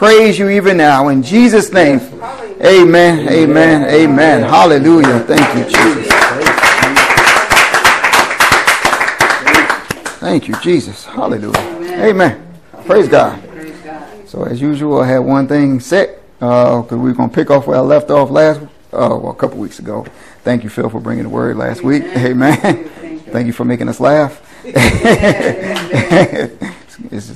praise you even now in Jesus' name. Amen. Amen. Amen. Hallelujah. Thank you, Jesus. Thank you, Jesus. Hallelujah. Amen. Praise God. So as usual, I had one thing set because uh, we are going to pick off where I left off last, uh, well, a couple weeks ago. Thank you, Phil, for bringing the word last week. Amen. Thank you for making us laugh. it's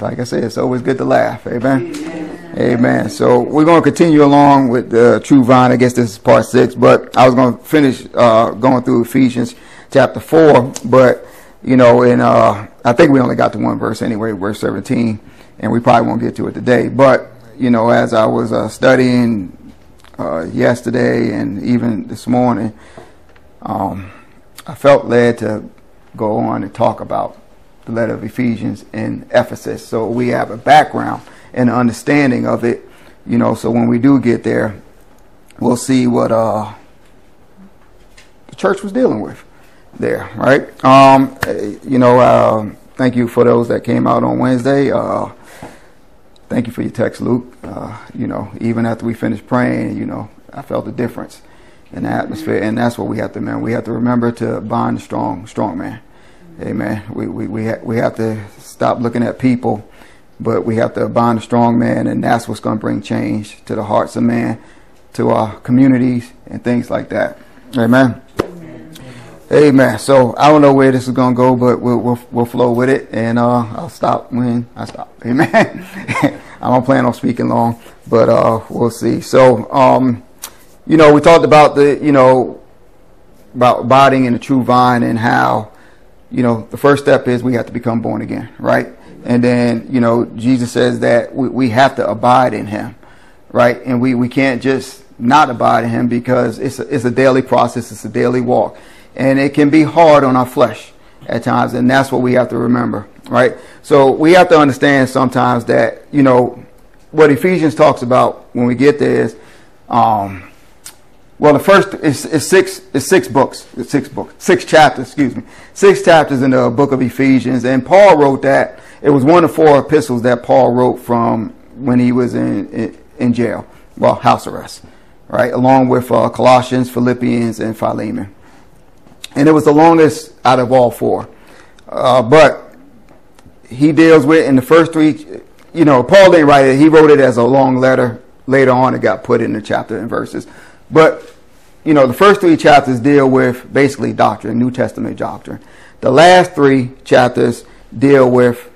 like I said, it's always good to laugh. Amen. Amen. So we're going to continue along with the true vine. I guess this is part six, but I was going to finish uh, going through Ephesians chapter four, but you know, in uh, I think we only got to one verse anyway, verse 17, and we probably won't get to it today. But, you know, as I was uh, studying uh, yesterday and even this morning, um, I felt led to go on and talk about the letter of Ephesians in Ephesus. So we have a background and understanding of it, you know, so when we do get there, we'll see what uh, the church was dealing with there, right? Um, you know, uh, thank you for those that came out on Wednesday. Uh, thank you for your text, Luke. Uh, you know, even after we finished praying, you know, I felt the difference in the atmosphere, and that's what we have to remember. We have to remember to bond strong, strong man. Amen. We we we, ha- we have to stop looking at people, but we have to bind a strong man, and that's what's going to bring change to the hearts of man, to our communities, and things like that. Amen. Amen. So I don't know where this is gonna go, but we'll we'll, we'll flow with it, and uh, I'll stop when I stop. Amen. I don't plan on speaking long, but uh, we'll see. So, um, you know, we talked about the, you know, about abiding in the true vine and how, you know, the first step is we have to become born again, right? And then, you know, Jesus says that we, we have to abide in Him, right? And we, we can't just not abide in Him because it's a, it's a daily process, it's a daily walk and it can be hard on our flesh at times, and that's what we have to remember, right? So we have to understand sometimes that you know what Ephesians talks about when we get there is, um, well, the first is, is six is six books, six books, six chapters, excuse me, six chapters in the book of Ephesians, and Paul wrote that. It was one of four epistles that Paul wrote from when he was in in, in jail, well, house arrest, right, along with uh, Colossians, Philippians, and Philemon and it was the longest out of all four. Uh, but he deals with in the first three. You know, Paul didn't write it; he wrote it as a long letter. Later on, it got put in the chapter and verses. But you know, the first three chapters deal with basically doctrine, New Testament doctrine. The last three chapters deal with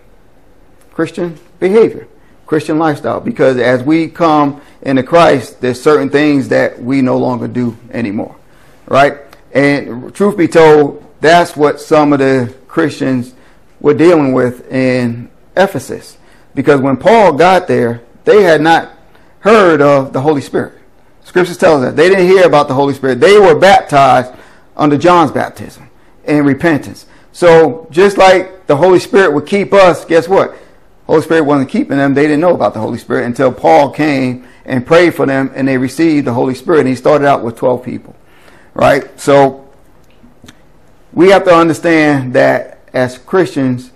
Christian behavior, Christian lifestyle. Because as we come into Christ, there's certain things that we no longer do anymore, right? And truth be told, that's what some of the Christians were dealing with in Ephesus. Because when Paul got there, they had not heard of the Holy Spirit. Scriptures tells us they didn't hear about the Holy Spirit. They were baptized under John's baptism in repentance. So just like the Holy Spirit would keep us, guess what? Holy Spirit wasn't keeping them. They didn't know about the Holy Spirit until Paul came and prayed for them and they received the Holy Spirit. And he started out with 12 people right? So we have to understand that as Christians,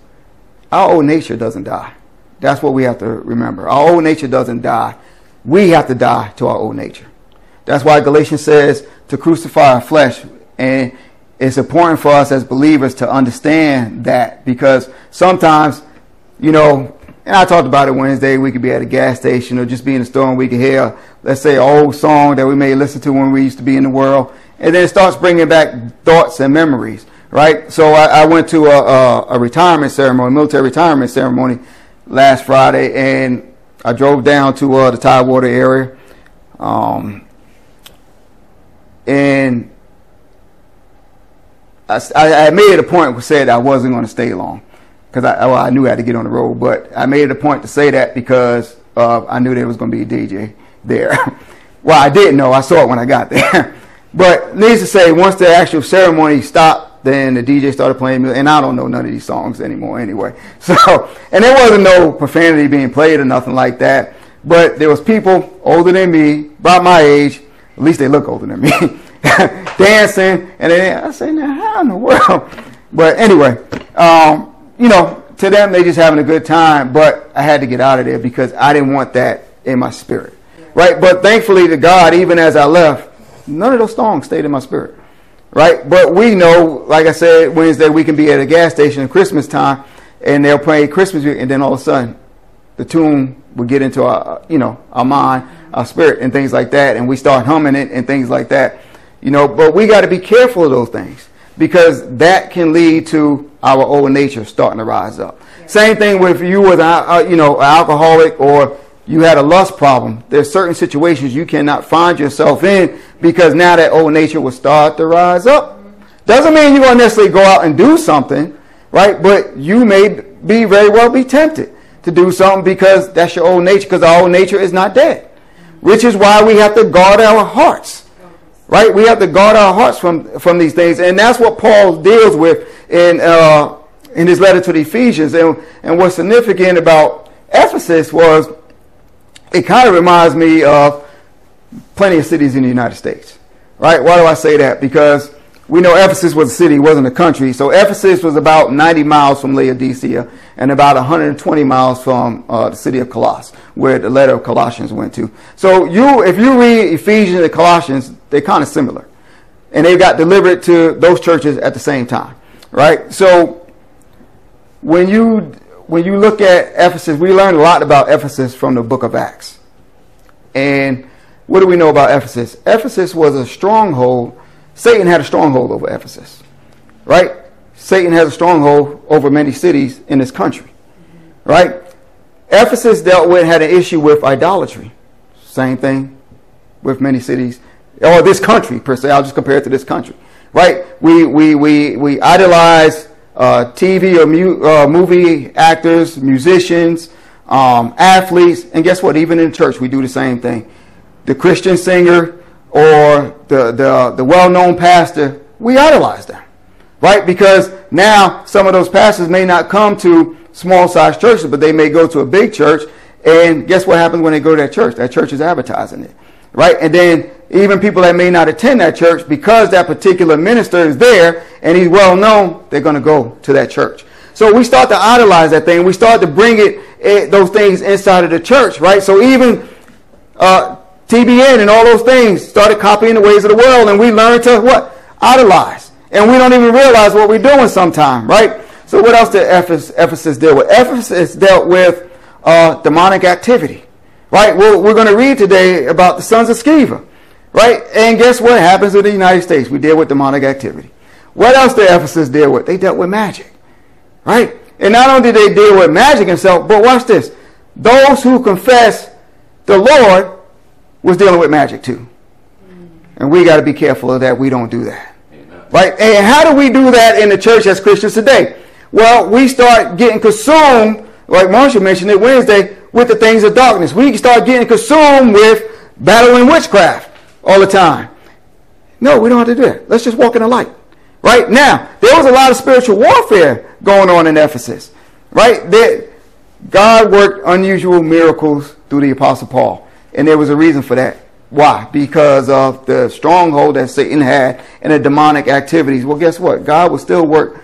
our old nature doesn't die. That's what we have to remember. Our old nature doesn't die. We have to die to our old nature. That's why Galatians says to crucify our flesh. And it's important for us as believers to understand that because sometimes, you know, and I talked about it Wednesday. We could be at a gas station or just be in a store and we could hear, let's say, an old song that we may listen to when we used to be in the world and then it starts bringing back thoughts and memories, right? So I, I went to a, a, a, retirement ceremony, military retirement ceremony last Friday, and I drove down to uh, the Tidewater area, um, and I, I, made it a point to say that I wasn't going to stay long because I, well, I knew I had to get on the road, but I made it a point to say that because uh, I knew there was going to be a DJ there. well, I didn't know. I saw it when I got there. But needs to say, once the actual ceremony stopped, then the DJ started playing music, and I don't know none of these songs anymore anyway. So, and there wasn't no profanity being played or nothing like that. But there was people older than me, about my age, at least they look older than me, dancing, and then I say, now how in the world? But anyway, um, you know, to them they just having a good time. But I had to get out of there because I didn't want that in my spirit. Right? But thankfully to God, even as I left, none of those songs stayed in my spirit. Right? But we know, like I said, Wednesday we can be at a gas station at Christmas time and they'll play Christmas music and then all of a sudden the tune will get into our, you know, our mind, our spirit and things like that. And we start humming it and things like that. You know, but we got to be careful of those things because that can lead to our old nature starting to rise up. Same thing with you with, uh, you know, an alcoholic or you had a lust problem. There's certain situations you cannot find yourself in because now that old nature will start to rise up. Doesn't mean you're going to necessarily go out and do something, right? But you may be very well be tempted to do something because that's your old nature, because our old nature is not dead. Which is why we have to guard our hearts. Right? We have to guard our hearts from, from these things. And that's what Paul deals with in, uh, in his letter to the Ephesians. And, and what's significant about Ephesus was it kind of reminds me of plenty of cities in the United States. Right? Why do I say that? Because we know Ephesus was a city, it wasn't a country. So Ephesus was about 90 miles from Laodicea and about 120 miles from uh, the city of Colossus, where the letter of Colossians went to. So you, if you read Ephesians and Colossians, they're kind of similar. And they got delivered to those churches at the same time, right? So when you, when you look at Ephesus, we learned a lot about Ephesus from the book of Acts. And what do we know about Ephesus? Ephesus was a stronghold Satan had a stronghold over Ephesus, right? Satan has a stronghold over many cities in this country, right? Ephesus dealt with, had an issue with idolatry. Same thing with many cities, or this country per se. I'll just compare it to this country, right? We, we, we, we idolize uh, TV or mu- uh, movie actors, musicians, um, athletes, and guess what? Even in church, we do the same thing. The Christian singer, or the, the, the well-known pastor, we idolize them, right? Because now some of those pastors may not come to small-sized churches, but they may go to a big church, and guess what happens when they go to that church? That church is advertising it, right? And then even people that may not attend that church, because that particular minister is there and he's well known, they're going to go to that church. So we start to idolize that thing. We start to bring it, it those things inside of the church, right? So even uh, TBN and all those things started copying the ways of the world, and we learned to what? Idolize. And we don't even realize what we're doing sometimes, right? So what else did Ephesus, Ephesus deal with? Ephesus dealt with uh, demonic activity, right? Well, we're going to read today about the sons of Sceva, right? And guess what happens in the United States? We deal with demonic activity. What else did Ephesus deal with? They dealt with magic, right? And not only did they deal with magic himself, but watch this. Those who confess the Lord was dealing with magic too. And we got to be careful of that. We don't do that. Amen. Right? And how do we do that in the church as Christians today? Well, we start getting consumed, like Marshall mentioned it Wednesday, with the things of darkness. We start getting consumed with battling witchcraft all the time. No, we don't have to do that. Let's just walk in the light. Right? Now, there was a lot of spiritual warfare going on in Ephesus. Right? That God worked unusual miracles through the Apostle Paul. And there was a reason for that. Why? Because of the stronghold that Satan had and the demonic activities. Well, guess what? God will still work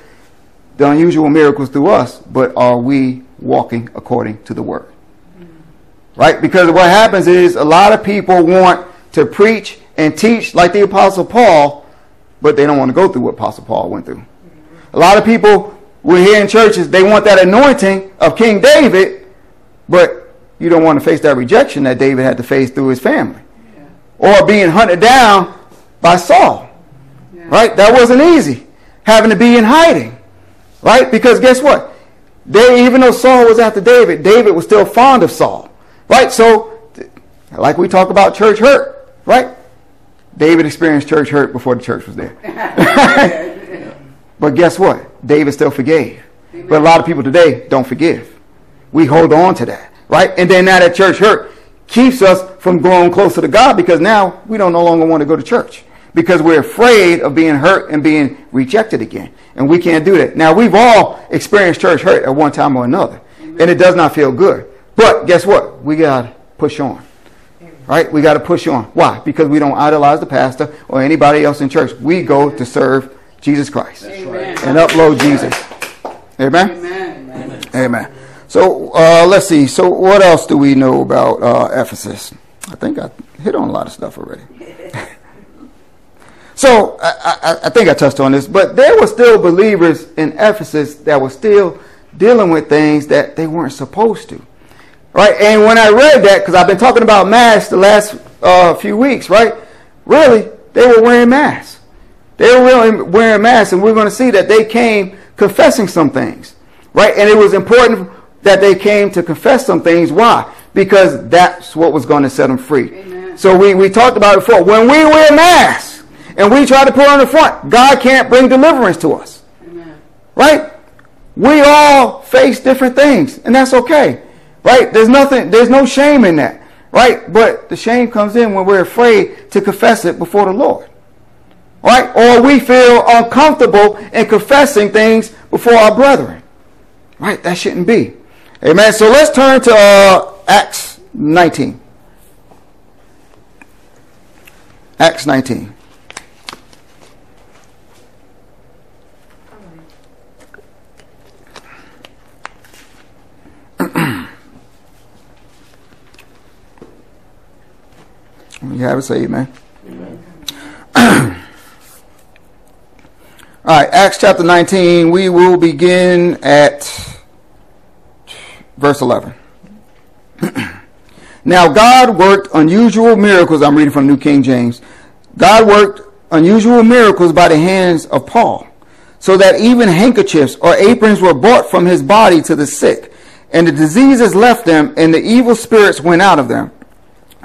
the unusual miracles through us, but are we walking according to the word? Right? Because what happens is a lot of people want to preach and teach like the Apostle Paul, but they don't want to go through what Apostle Paul went through. A lot of people we're here in churches, they want that anointing of King David, but you don't want to face that rejection that David had to face through his family. Yeah. Or being hunted down by Saul. Yeah. Right? That wasn't easy. Having to be in hiding. Right? Because guess what? They, even though Saul was after David, David was still fond of Saul. Right? So, like we talk about church hurt. Right? David experienced church hurt before the church was there. but guess what? David still forgave. Amen. But a lot of people today don't forgive. We hold on to that right? And then now that church hurt keeps us from growing closer to God because now we don't no longer want to go to church because we're afraid of being hurt and being rejected again. And we can't do that. Now, we've all experienced church hurt at one time or another, Amen. and it does not feel good. But guess what? We got to push on. Right? We got to push on. Why? Because we don't idolize the pastor or anybody else in church. We go to serve Jesus Christ Amen. and upload Jesus. Amen? Amen. Amen. So uh, let's see. So what else do we know about uh, Ephesus? I think I hit on a lot of stuff already. so I, I, I, think I touched on this, but there were still believers in Ephesus that were still dealing with things that they weren't supposed to. Right? And when I read that, because I've been talking about masks the last uh, few weeks, right? Really, they were wearing masks. They were really wearing masks, and we're going to see that they came confessing some things, right? And it was important that they came to confess some things. Why? Because that's what was going to set them free. Amen. So we, we talked about it before. When we wear masks and we try to put on the front, God can't bring deliverance to us. Amen. Right? We all face different things, and that's okay. Right? There's nothing, there's no shame in that. Right? But the shame comes in when we're afraid to confess it before the Lord. Right? Or we feel uncomfortable in confessing things before our brethren. Right? That shouldn't be. Amen. So let's turn to uh, Acts 19. Acts 19. you have it, say amen. amen. All right, Acts chapter 19. We will begin at verse 11. now, God worked unusual miracles. I'm reading from New King James. God worked unusual miracles by the hands of Paul, so that even handkerchiefs or aprons were brought from his body to the sick, and the diseases left them, and the evil spirits went out of them.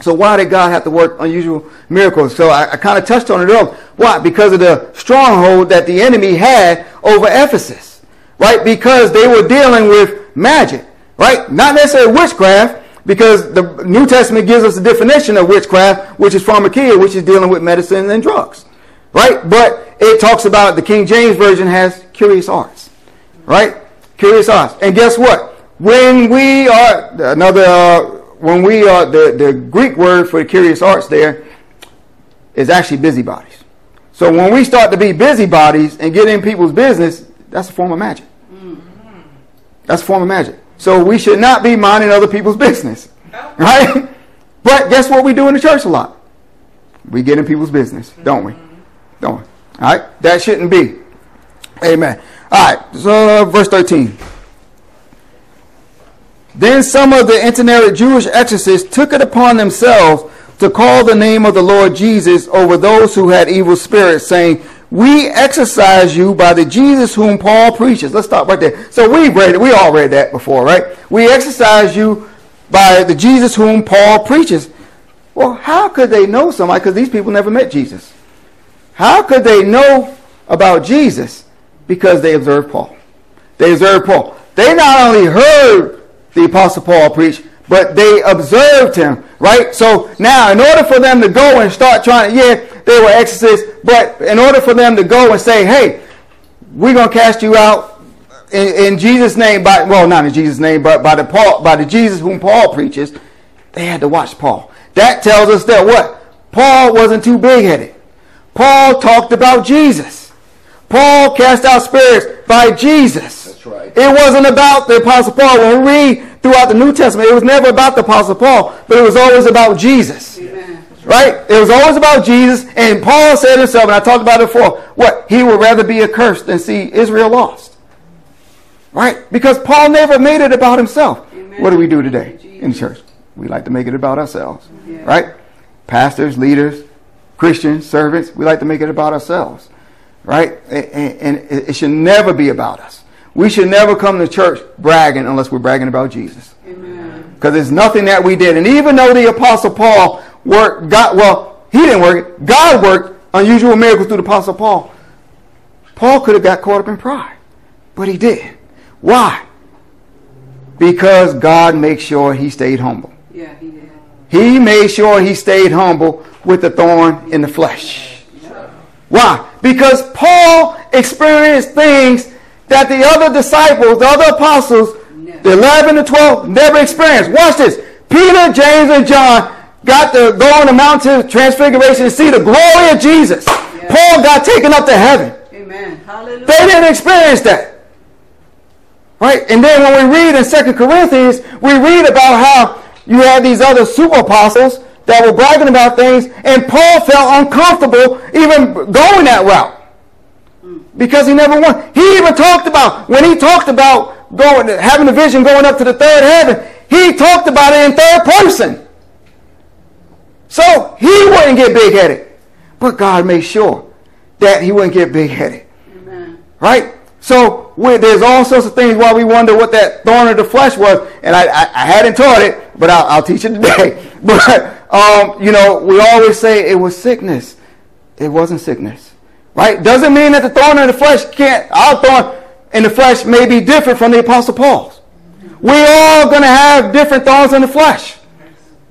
So why did God have to work unusual miracles? So I, I kind of touched on it earlier. Why? Because of the stronghold that the enemy had over Ephesus, right? Because they were dealing with magic right? Not necessarily witchcraft, because the New Testament gives us a definition of witchcraft, which is pharmakeia, which is dealing with medicine and drugs, right? But it talks about the King James Version has curious arts, right? Curious arts. And guess what? When we are, another, uh, when we are, the, the Greek word for the curious arts there is actually busybodies. So when we start to be busybodies and get in people's business, that's a form of magic. Mm-hmm. That's a form of magic. So we should not be minding other people's business. Right? But guess what we do in the church a lot? We get in people's business, mm-hmm. don't we? Don't we? All right? That shouldn't be. Amen. All right. So, verse 13. Then some of the itinerant Jewish exorcists took it upon themselves to call the name of the Lord Jesus over those who had evil spirits, saying, we exorcise you by the Jesus whom Paul preaches. Let's stop right there. So we read it. We all read that before, right? We exorcise you by the Jesus whom Paul preaches. Well, how could they know somebody? Because these people never met Jesus. How could they know about Jesus? Because they observed Paul. They observed Paul. They not only heard the Apostle Paul preach, but they observed him, right? So now, in order for them to go and start trying, yeah, they were exorcists, but in order for them to go and say, hey, we're going to cast you out in, in, Jesus' name, by, well, not in Jesus' name, but by the, Paul, by the Jesus whom Paul preaches, they had to watch Paul. That tells us that what? Paul wasn't too big headed. Paul talked about Jesus. Paul cast out spirits by Jesus. That's right. It wasn't about the Apostle Paul. When we read throughout the New Testament, it was never about the Apostle Paul, but it was always about Jesus. Amen. Right? It was always about Jesus, and Paul said himself, and I talked about it before, what? He would rather be accursed than see Israel lost. Right? Because Paul never made it about himself. Amen. What do we do today in church? We like to make it about ourselves. Yeah. Right? Pastors, leaders, Christians, servants, we like to make it about ourselves. Right? And it should never be about us. We should never come to church bragging unless we're bragging about Jesus. Because there's nothing that we did. And even though the Apostle Paul worked, God, well, he didn't work it. God worked unusual miracles through the Apostle Paul. Paul could have got caught up in pride, but he did. Why? Because God makes sure he stayed humble. Yeah, he did. He made sure he stayed humble with the thorn in the flesh. Why? Because Paul experienced things that the other disciples, the other apostles, the 11 and 12, never experienced. Watch this. Peter, James, and John got to go on the mountain of transfiguration and see the glory of Jesus. Yeah. Paul got taken up to heaven. Amen. Hallelujah. They didn't experience that. Right? And then when we read in Second Corinthians, we read about how you have these other super apostles that were bragging about things, and Paul felt uncomfortable even going that route hmm. because he never won. He even talked about when he talked about going having a vision going up to the third heaven. He talked about it in third person, so he wouldn't get big headed. But God made sure that he wouldn't get big headed. Right? So there's all sorts of things why we wonder what that thorn of the flesh was, and I, I, I hadn't taught it, but I'll, I'll teach it today. but um, you know, we always say it was sickness. It wasn't sickness. Right? Doesn't mean that the thorn in the flesh can't, our thorn in the flesh may be different from the Apostle Paul's. We're all going to have different thorns in the flesh.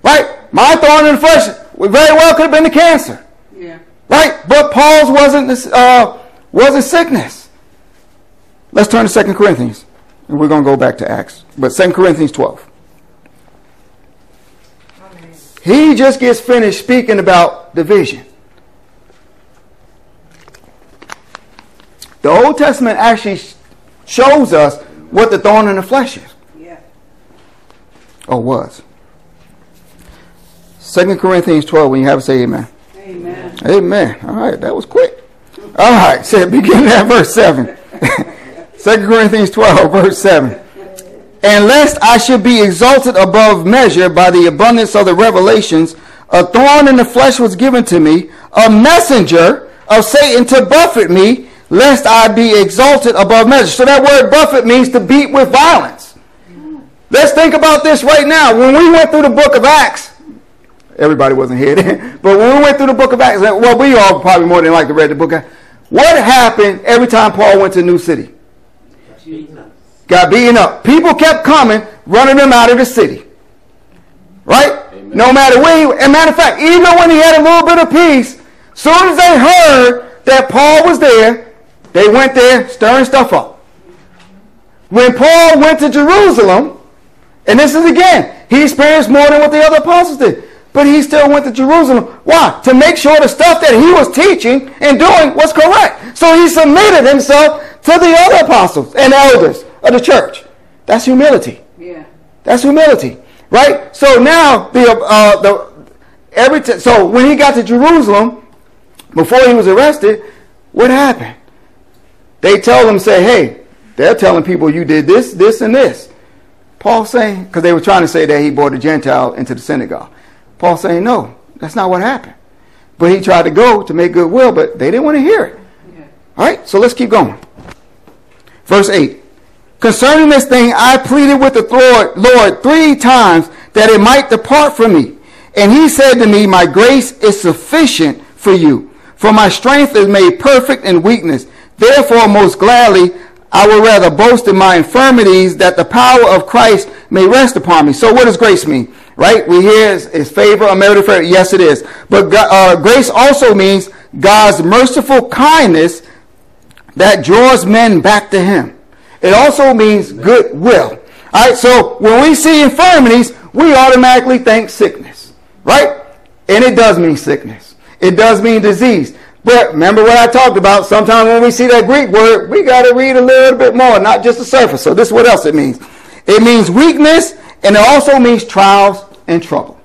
Right? My thorn in the flesh very well could have been the cancer. Yeah. Right? But Paul's wasn't, uh, wasn't sickness. Let's turn to 2 Corinthians. And we're going to go back to Acts. But 2 Corinthians 12. He just gets finished speaking about division. The Old Testament actually shows us what the thorn in the flesh is. Yeah. Or was. 2 Corinthians 12, when you have it, say amen. Amen. Amen. All right, that was quick. All right, so begin at verse 7. 2 Corinthians 12, verse 7. And lest I should be exalted above measure by the abundance of the revelations, a thorn in the flesh was given to me, a messenger of Satan to buffet me, lest I be exalted above measure. So that word buffet means to beat with violence. Let's think about this right now. When we went through the book of Acts, everybody wasn't here then, but when we went through the book of Acts, well, we all probably more than like to read the book. What happened every time Paul went to a new city? Got beaten up. People kept coming, running them out of the city. Right? Amen. No matter where he, and matter of fact, even when he had a little bit of peace, soon as they heard that Paul was there, they went there stirring stuff up. When Paul went to Jerusalem, and this is again, he experienced more than what the other apostles did. But he still went to Jerusalem. Why? To make sure the stuff that he was teaching and doing was correct. So he submitted himself to the other apostles and elders of the church. That's humility. Yeah. That's humility, right? So now the uh, the every t- so when he got to Jerusalem, before he was arrested, what happened? They tell him, say, hey, they're telling people you did this, this, and this. Paul saying, because they were trying to say that he brought a Gentile into the synagogue. Paul saying, no, that's not what happened. But he tried to go to make goodwill, but they didn't want to hear it. Yeah. All right, so let's keep going. Verse 8. Concerning this thing, I pleaded with the Lord, Lord three times that it might depart from me. And he said to me, My grace is sufficient for you, for my strength is made perfect in weakness. Therefore, most gladly, I will rather boast in my infirmities that the power of Christ may rest upon me. So what does grace mean? Right? We hear is, is favor or merited favor. Yes, it is. But uh, grace also means God's merciful kindness that draws men back to him. It also means goodwill. All right, so when we see infirmities, we automatically think sickness, right? And it does mean sickness. It does mean disease. But remember what I talked about. Sometimes when we see that Greek word, we got to read a little bit more, not just the surface. So this is what else it means. It means weakness, and it also means trials and trouble.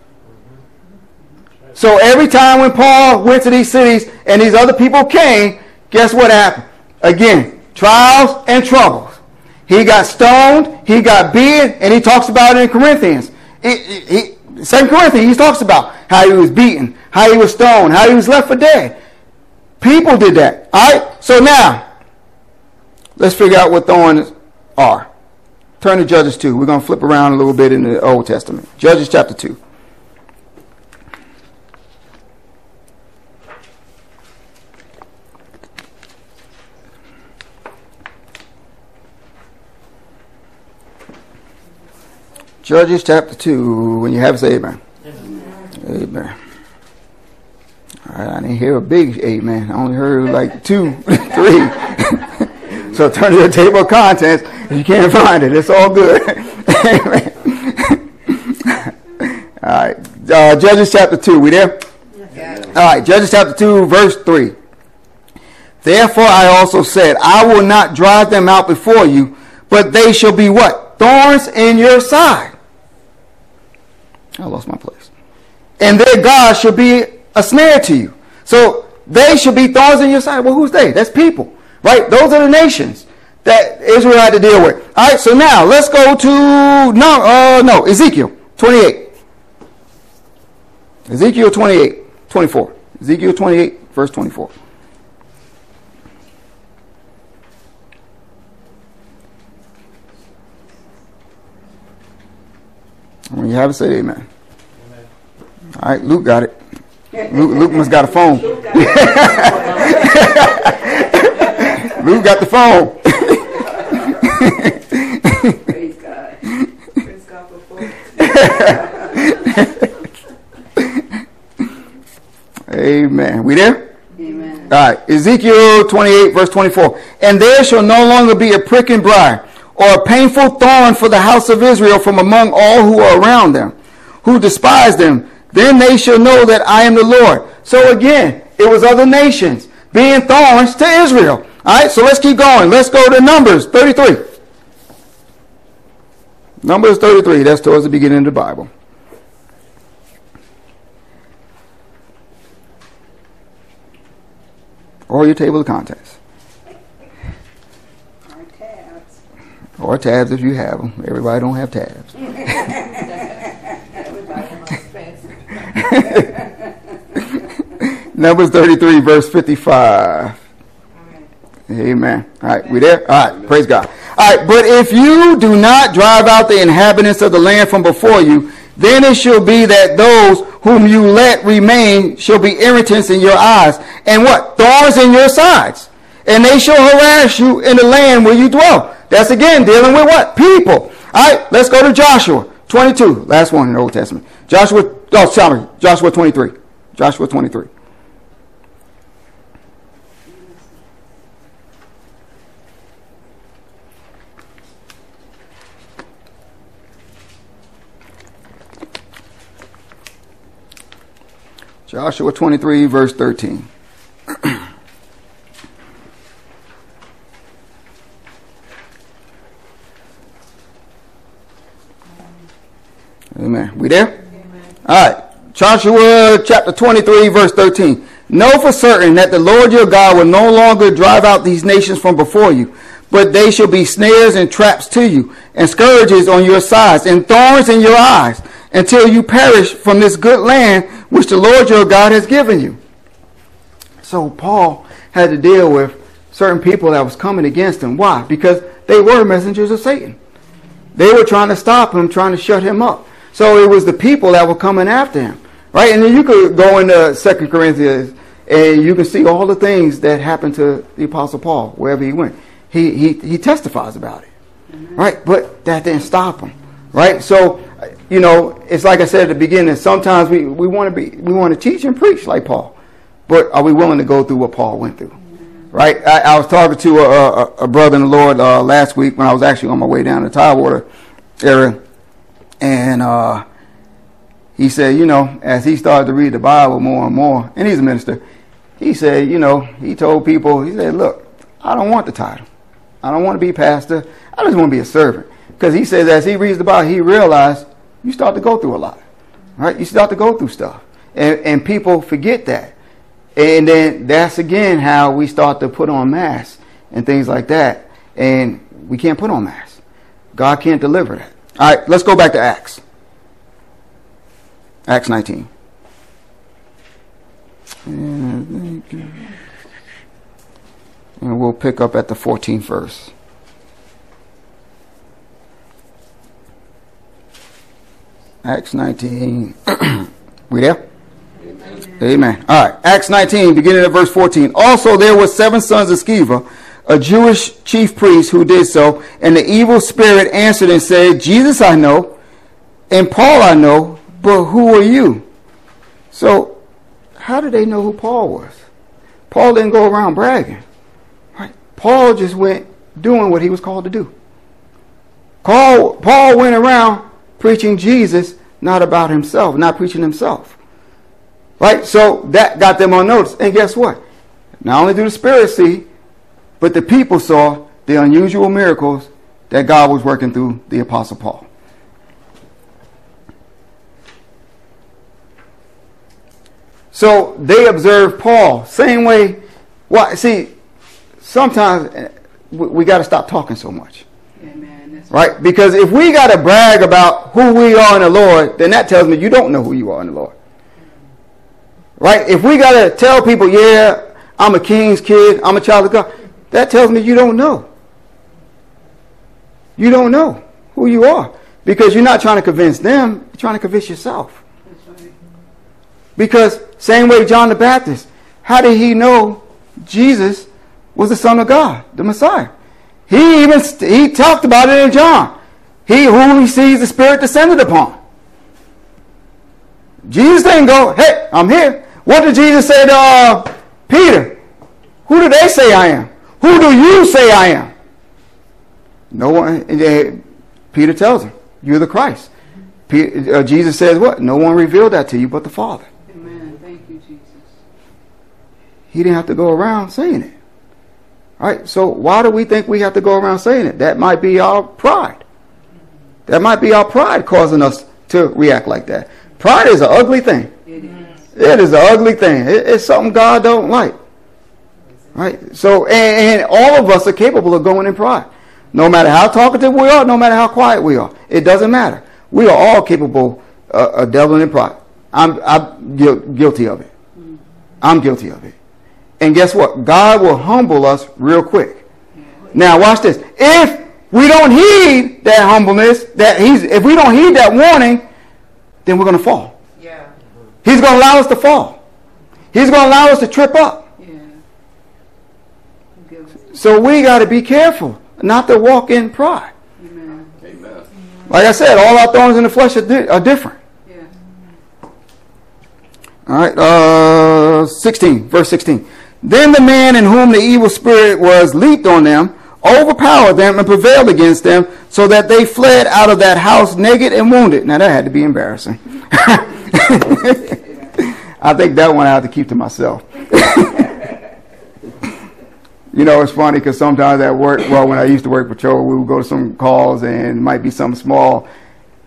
So every time when Paul went to these cities and these other people came, guess what happened? Again, trials and troubles. He got stoned, he got beaten, and he talks about it in Corinthians. Second Corinthians, he talks about how he was beaten, how he was stoned, how he was left for dead. People did that. All right? So now, let's figure out what thorns are. Turn to Judges 2. We're going to flip around a little bit in the Old Testament. Judges chapter 2. Judges chapter 2. When you have it, say amen. Amen. amen. I didn't hear a big amen. I only heard like two, three. so turn to the table of contents. You can't find it, it's all good. all right. Uh, Judges chapter 2. We there? All right. Judges chapter 2, verse 3. Therefore I also said, I will not drive them out before you, but they shall be what? Thorns in your side. I lost my place. And their God shall be a snare to you. So they should be thorns in your side. Well, who's they? That's people, right? Those are the nations that Israel had to deal with. All right, so now let's go to no, uh, no, Ezekiel 28. Ezekiel 28, 24. Ezekiel 28, verse 24. When you have it, say amen. amen. All right, Luke got it. Luke, Luke must got a phone. Luke got the phone. Praise God. Praise God for Amen. We there? Amen. All right. Ezekiel 28, verse 24. And there shall no longer be a prick and briar or a painful thorn for the house of Israel from among all who are around them, who despise them. Then they shall know that I am the Lord. So again, it was other nations being thorns to Israel. All right, so let's keep going. Let's go to Numbers 33. Numbers 33, that's towards the beginning of the Bible. Or your table of contents. Or tabs if you have them. Everybody don't have tabs. Numbers 33, verse 55. Amen. All right, we there? All right, praise God. All right, but if you do not drive out the inhabitants of the land from before you, then it shall be that those whom you let remain shall be irritants in your eyes, and what? Thorns in your sides. And they shall harass you in the land where you dwell. That's again dealing with what? People. All right, let's go to Joshua 22. Last one in the Old Testament. Joshua, oh, sorry, Joshua 23. Joshua 23. Joshua 23, verse 13. Amen. We there? Amen. All right. Joshua chapter 23, verse 13. Know for certain that the Lord your God will no longer drive out these nations from before you, but they shall be snares and traps to you, and scourges on your sides, and thorns in your eyes, until you perish from this good land which the Lord your God has given you. So Paul had to deal with certain people that was coming against him. Why? Because they were messengers of Satan. They were trying to stop him, trying to shut him up. So it was the people that were coming after him. Right? And then you could go into Second Corinthians and you can see all the things that happened to the Apostle Paul wherever he went. He he he testifies about it. Right? But that didn't stop him. Right? So you know, it's like I said at the beginning, sometimes we, we want to be we want to teach and preach like Paul. But are we willing to go through what Paul went through? Right? I, I was talking to a, a, a brother in the Lord uh, last week when I was actually on my way down to Tidewater area and uh, he said, you know, as he started to read the Bible more and more, and he's a minister, he said, you know, he told people, he said, look, I don't want the title. I don't want to be pastor. I just want to be a servant. Because he says as he reads the Bible, he realized you start to go through a lot. Right? You start to go through stuff. And, and people forget that. And then that's again how we start to put on masks and things like that. And we can't put on masks. God can't deliver that. All right, let's go back to Acts. Acts 19. And uh, we'll pick up at the 14th verse. Acts 19. we there? Amen. Amen. All right. Acts 19, beginning at verse 14. Also, there were seven sons of Sceva a Jewish chief priest who did so, and the evil spirit answered and said, Jesus I know, and Paul I know, but who are you? So, how did they know who Paul was? Paul didn't go around bragging. Right? Paul just went doing what he was called to do. Paul, Paul went around preaching Jesus, not about himself, not preaching himself. Right? So that got them on notice. And guess what? Not only do the Spirit see, but the people saw the unusual miracles that God was working through the Apostle Paul. So they observed Paul, same way. Why? See, sometimes eh, we, we got to stop talking so much. Right? Because if we got to brag about who we are in the Lord, then that tells me you don't know who you are in the Lord. Right? If we got to tell people, yeah, I'm a king's kid, I'm a child of God, that tells me you don't know. You don't know who you are. Because you're not trying to convince them, you're trying to convince yourself. Because same way John the Baptist, how did he know Jesus was the Son of God, the Messiah? He even he talked about it in John. He whom he sees the Spirit descended upon. Jesus didn't go, hey, I'm here. What did Jesus say to uh, Peter? Who do they say I am? Who do you say I am? No one. and, uh, Peter tells him, "You're the Christ." Pe- uh, Jesus says, "What? No one revealed that to you but the Father." Amen. Thank you, Jesus. He didn't have to go around saying it. All right? So why do we think we have to go around saying it? That might be our pride. That might be our pride causing us to react like that. Pride is an ugly thing. It is. It is an ugly thing. It- it's something God don't like. Right? So, and, and all of us are capable of going in pride. No matter how talkative we are, no matter how quiet we are. It doesn't matter. We are all capable uh, of dabbling in pride. I'm, I'm guil- guilty of it. I'm guilty of it. And guess what? God will humble us real quick. Now watch this. If we don't heed that humbleness, that he's if we don't heed that warning, then we're gonna fall. Yeah. He's gonna allow us to fall. He's gonna allow us to trip up. Yeah. So we gotta be careful not to walk in pride. Amen. Amen. Like I said, all our thorns in the flesh are, di- are different. Yeah. All right, uh, 16, verse 16. Then the man in whom the evil spirit was leaped on them, overpowered them, and prevailed against them, so that they fled out of that house naked and wounded. Now that had to be embarrassing. I think that one I have to keep to myself. you know, it's funny because sometimes at work, well, when I used to work patrol, we would go to some calls and it might be something small.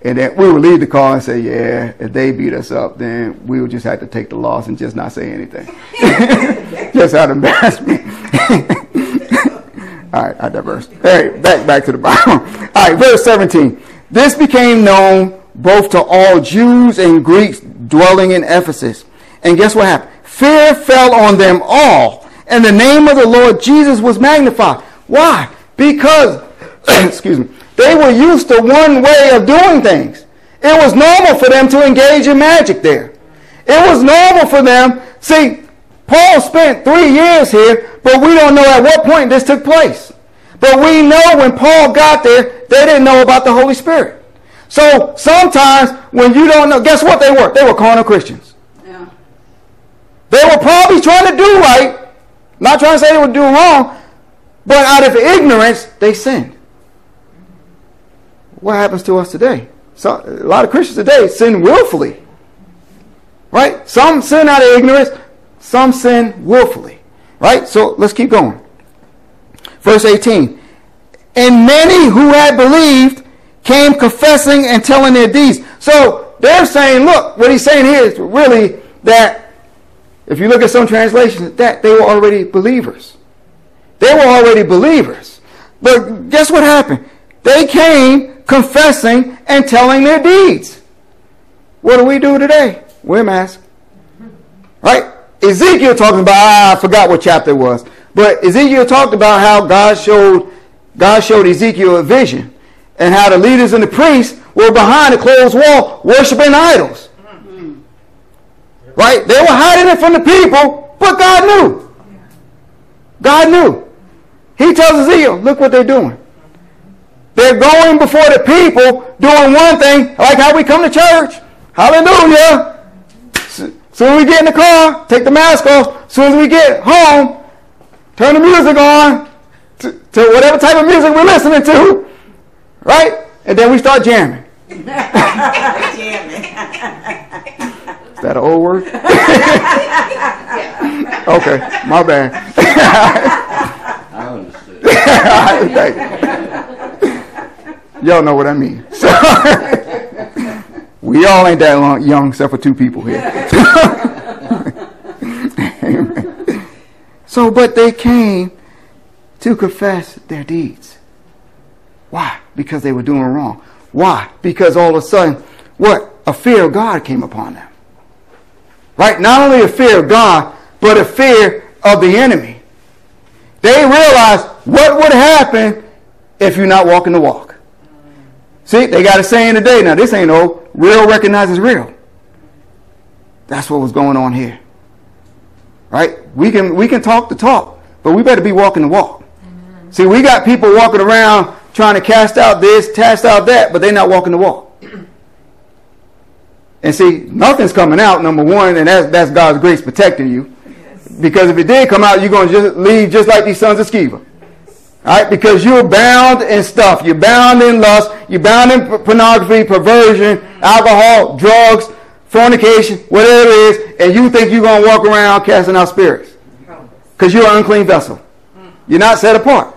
And then we would leave the call and say, yeah, if they beat us up, then we would just have to take the loss and just not say anything. just out of embarrassment. All right, I diverse. Hey, back back to the Bible. All right, verse 17. This became known both to all Jews and Greeks dwelling in Ephesus. And guess what happened? Fear fell on them all, and the name of the Lord Jesus was magnified. Why? Because, excuse me, they were used to one way of doing things. It was normal for them to engage in magic there. It was normal for them. See, Paul spent three years here, but we don't know at what point this took place. But we know when Paul got there, they didn't know about the Holy Spirit. So sometimes when you don't know, guess what they were? They were carnal Christians. Yeah. They were probably trying to do right, not trying to say they were doing wrong, but out of ignorance, they sinned. What happens to us today? So, a lot of Christians today sin willfully. Right? Some sin out of ignorance, some sin willfully. Right? So let's keep going. Verse 18. And many who had believed came confessing and telling their deeds. So they're saying, look, what he's saying here is really that if you look at some translations, that they were already believers. They were already believers. But guess what happened? They came confessing and telling their deeds. What do we do today? Wear masks. Right? Ezekiel talking about, ah, I forgot what chapter it was. But Ezekiel talked about how God showed God showed Ezekiel a vision and how the leaders and the priests were behind a closed wall worshiping idols. Right? They were hiding it from the people, but God knew. God knew. He tells Ezekiel, look what they're doing. They're going before the people doing one thing, like how we come to church. Hallelujah. S- Soon as we get in the car, take the mask off. Soon as we get home, turn the music on to, to whatever type of music we're listening to. Right? And then we start jamming. Is that an old word? okay, my bad. I understood. Thank you. Y'all know what I mean. So, we all ain't that long, young except for two people here. So, but they came to confess their deeds. Why? Because they were doing wrong. Why? Because all of a sudden, what? A fear of God came upon them. Right? Not only a fear of God, but a fear of the enemy. They realized what would happen if you're not walking the walk. See, they got a saying today. Now, this ain't old. Real recognizes real. That's what was going on here. Right? We can we can talk the talk, but we better be walking the walk. Amen. See, we got people walking around trying to cast out this, cast out that, but they're not walking the walk. And see, nothing's coming out, number one, and that's, that's God's grace protecting you. Yes. Because if it did come out, you're going to just leave just like these sons of Sceva. Right? Because you're bound in stuff. You're bound in lust. You're bound in pornography, perversion, alcohol, drugs, fornication, whatever it is, and you think you're going to walk around casting out spirits. Because you're an unclean vessel. You're not set apart.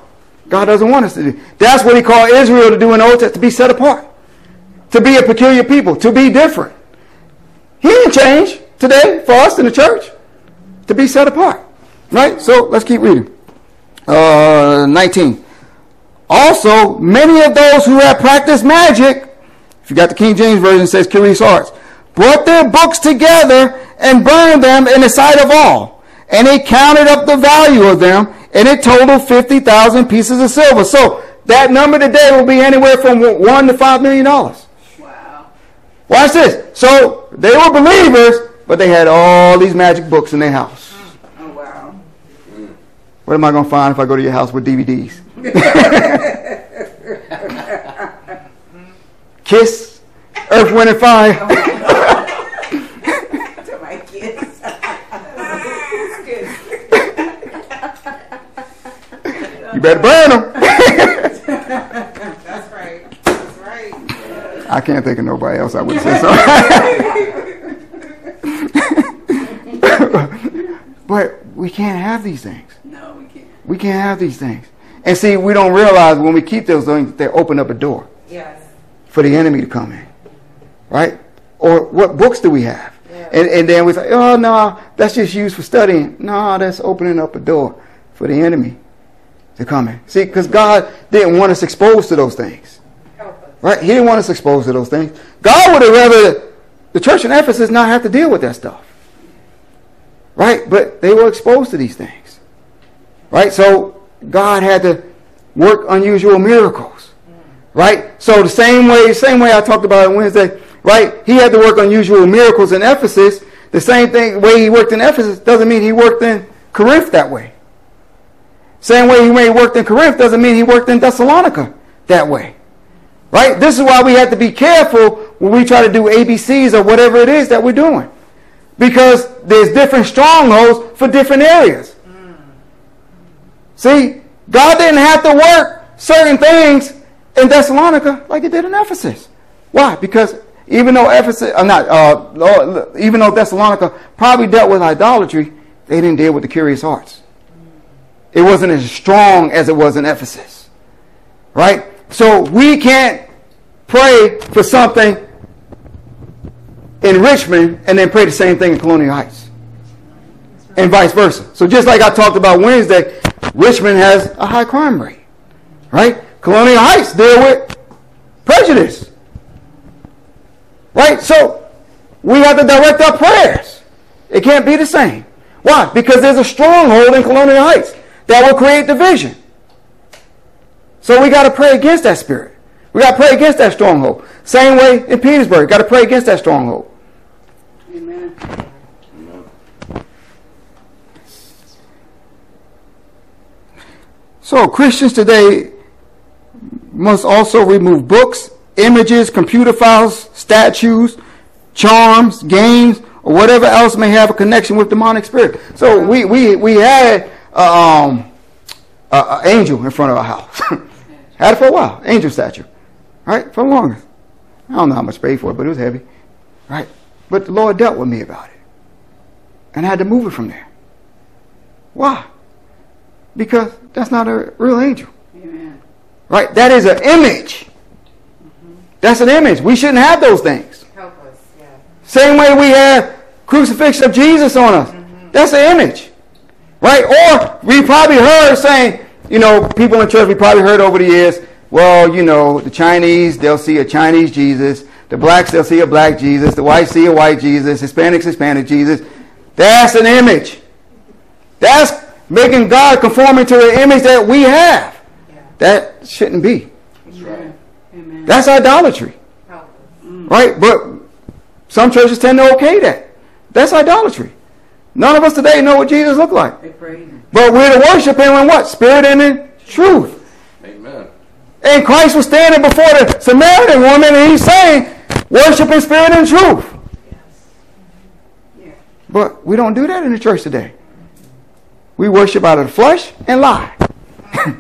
God doesn't want us to do. That's what he called Israel to do in the Old Testament, to be set apart. To be a peculiar people, to be different. He didn't change today for us in the church. To be set apart. Right? So let's keep reading. Uh, 19. Also, many of those who have practiced magic, if you got the King James Version, says curious arts, brought their books together and burned them in the sight of all. And he counted up the value of them, and it totaled 50,000 pieces of silver. So that number today will be anywhere from one to five million dollars. Wow. Watch this. So they were believers, but they had all these magic books in their house. Wow. What am I going to find if I go to your house with DVDs? Kiss, Earth, Wind, and Fire. To my kids. you better burn them. That's right. That's right. I can't think of nobody else I would say so. but we can't have these things. No, we can't. Have these things. And see, we don't realize when we keep those things, they open up a door. Yes. For the enemy to come in. Right? Or what books do we have? Yeah. And, and then we say, oh, no, that's just used for studying. No, that's opening up a door for the enemy to come in. See, because God didn't want us exposed to those things. Right? He didn't want us exposed to those things. God would have rather the church in Ephesus not have to deal with that stuff. Right? But they were exposed to these things. Right? So God had to work unusual miracles. Right? So the same way, same way I talked about it Wednesday, right? He had to work unusual miracles in Ephesus. The same thing way he worked in Ephesus doesn't mean he worked in Corinth that way. Same way he worked in Corinth doesn't mean he worked in Thessalonica that way. Right? This is why we have to be careful when we try to do ABCs or whatever it is that we're doing. Because there's different strongholds for different areas. See, God didn't have to work certain things in Thessalonica like he did in Ephesus. Why? Because even though Ephesus, uh, not, uh, even though Thessalonica probably dealt with idolatry, they didn't deal with the curious arts. It wasn't as strong as it was in Ephesus. Right? So we can't pray for something in Richmond and then pray the same thing in Colonial Heights. And vice versa. So just like I talked about Wednesday, Richmond has a high crime rate. Right? Colonial Heights deal with prejudice. Right? So we have to direct our prayers. It can't be the same. Why? Because there's a stronghold in Colonial Heights that will create division. So we got to pray against that spirit. We got to pray against that stronghold. Same way in Petersburg, got to pray against that stronghold. Amen. So Christians today must also remove books, images, computer files, statues, charms, games, or whatever else may have a connection with demonic spirit. So we, we, we had um, uh, angel in front of our house. Had it for a while, angel statue, right? For long. I don't know how much paid for it, but it was heavy, right? But the Lord dealt with me about it, and I had to move it from there. Why? Because that's not a real angel, Amen. right? That is an image mm-hmm. That's an image. We shouldn't have those things. Help us. Yeah. Same way we have crucifixion of Jesus on us. Mm-hmm. That's an image. Right? Or we probably heard saying, you know, people in church, we probably heard over the years, well, you know, the Chinese, they'll see a Chinese Jesus. The blacks, they'll see a black Jesus. The whites see a white Jesus. Hispanics, Hispanic Jesus. That's an image. That's making God conforming to the image that we have. Yeah. That shouldn't be. That's right. Amen. That's idolatry. Help us. Right? But some churches tend to okay that. That's idolatry. None of us today know what Jesus looked like. They praise him. But we're to worship him in what? Spirit and in truth. Amen. And Christ was standing before the Samaritan woman and he's saying, worship in spirit and truth. Yes. Yeah. But we don't do that in the church today. We worship out of the flesh and lie.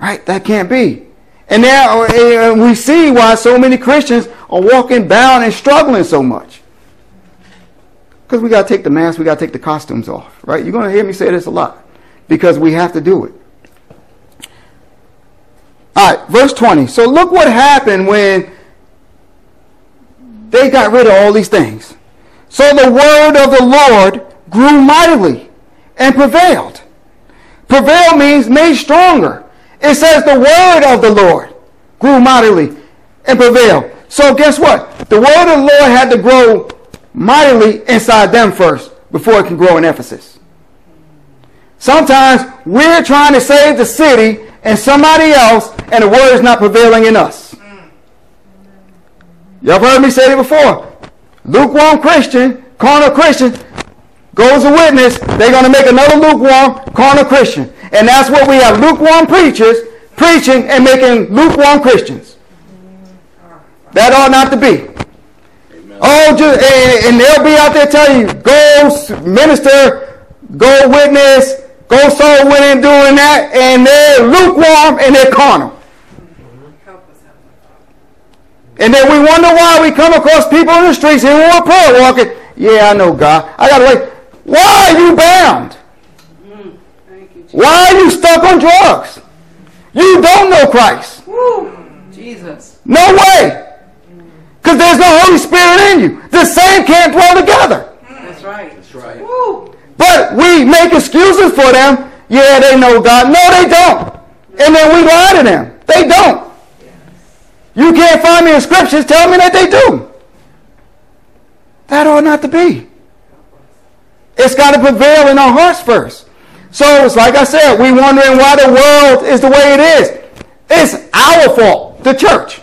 right? That can't be. And now uh, we see why so many Christians are walking bound and struggling so much. Because we got to take the mask, we got to take the costumes off, right? You're going to hear me say this a lot because we have to do it. All right, verse 20. So look what happened when they got rid of all these things. So the word of the Lord grew mightily and prevailed. Prevail means made stronger. It says the word of the Lord grew mightily and prevailed. So guess what? The word of the Lord had to grow mightily inside them first before it can grow in Ephesus. Sometimes we're trying to save the city and somebody else, and the word is not prevailing in us. Y'all heard me say it before. Lukewarm Christian, carnal Christian, goes a witness, they're going to make another lukewarm carnal Christian. And that's what we have lukewarm preachers preaching and making lukewarm Christians. That ought not to be. Amen. Oh, just, and, and they'll be out there telling you, go minister, go witness, go soul winning, doing that, and they're lukewarm and they're carnal. And then we wonder why we come across people in the streets and we're prayer walking. Yeah, I know God. I gotta wait. Why are you bound? Thank you, Jesus. Why are you stuck on drugs? You don't know Christ. Woo. Jesus. No way. Because there's no Holy Spirit in you. The same can't dwell together. That's right. That's right. Woo. But we make excuses for them. Yeah, they know God. No, they don't. And then we lie to them. They don't. You can't find me in scriptures telling me that they do. That ought not to be. It's got to prevail in our hearts first. So it's like I said, we wondering why the world is the way it is. It's our fault, the church.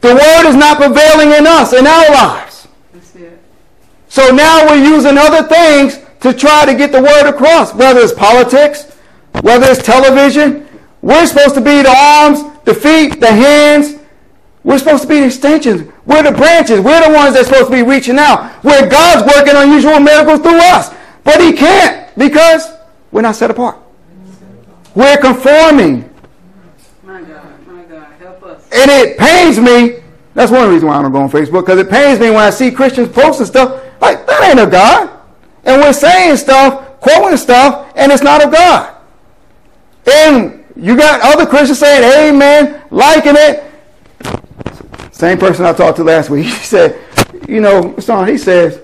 The word is not prevailing in us, in our lives. So now we're using other things to try to get the word across, whether it's politics, whether it's television. We're supposed to be the arms, the feet, the hands. We're supposed to be the extensions. We're the branches. We're the ones that's supposed to be reaching out. Where God's working unusual miracles through us. But he can't because we're not set apart. We're conforming. My God. My God. Help us. And it pains me. That's one reason why I don't go on Facebook, because it pains me when I see Christians posting stuff like that ain't of God. And we're saying stuff, quoting stuff, and it's not of God. And you got other Christians saying amen, liking it. Same person I talked to last week. He said, you know, son, he says,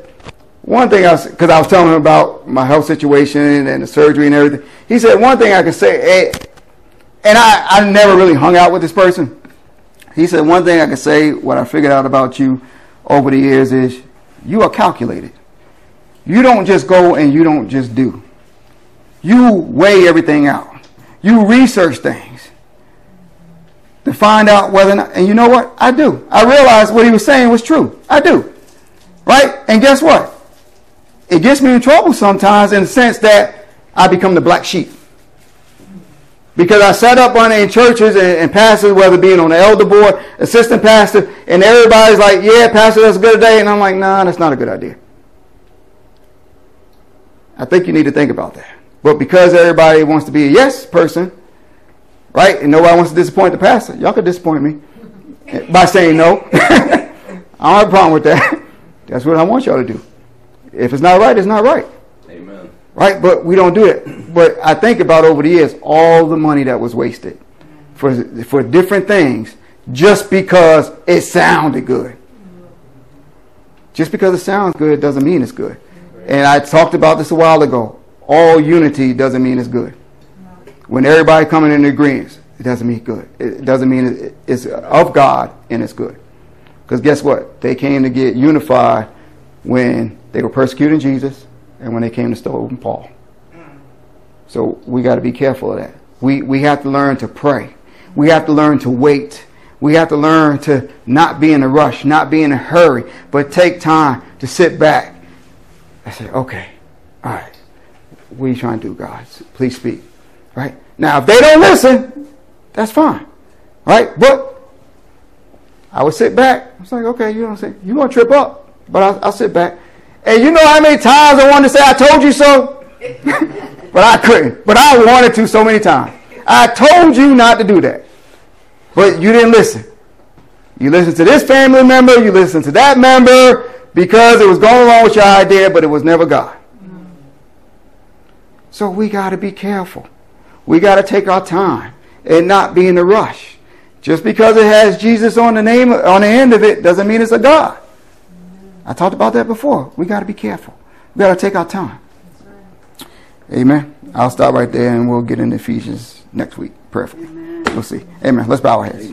one thing I because I was telling him about my health situation and the surgery and everything. He said, one thing I can say, eh, and I, I never really hung out with this person. He said, one thing I can say, what I figured out about you over the years is you are calculated. You don't just go and you don't just do. You weigh everything out. You research things to find out whether not, and you know what? I do. I realized what he was saying was true. I do. Right? And guess what? It gets me in trouble sometimes in the sense that I become the black sheep. Because I sat up on in churches and, and pastors, whether being on the elder board, assistant pastor, and everybody's like, yeah, pastor, that's a good idea. And I'm like, nah, that's not a good idea. I think you need to think about that. But because everybody wants to be a yes person, right, and nobody wants to disappoint the pastor, y'all could disappoint me by saying no. I don't have a problem with that. That's what I want y'all to do. If it's not right, it's not right. Amen. Right? But we don't do it. But I think about over the years all the money that was wasted for, for different things just because it sounded good. Just because it sounds good doesn't mean it's good. And I talked about this a while ago. All unity doesn't mean it's good. When everybody coming in agreement, it doesn't mean good. It doesn't mean it's of God and it's good. Because guess what? They came to get unified when they were persecuting Jesus and when they came to stone Paul. So we got to be careful of that. We, we have to learn to pray. We have to learn to wait. We have to learn to not be in a rush, not be in a hurry, but take time to sit back I said, okay, all right, what are you trying to do, God? Please speak. Right? Now, if they don't listen, that's fine. Right? But I would sit back. I was like, okay, you I'm saying? You're going to trip up, but I'll, I'll sit back. And you know how many times I wanted to say, I told you so? but I couldn't. But I wanted to so many times. I told you not to do that. But you didn't listen. You listened to this family member, you listened to that member because it was going along with your idea, but it was never God. So we got to be careful. We got to take our time and not be in a rush. Just because it has Jesus on the name on the end of it doesn't mean it's a God. I talked about that before. We got to be careful. We got to take our time. Amen. I'll stop right there and we'll get into Ephesians next week. Perfect. We'll see. Amen. Let's bow our heads.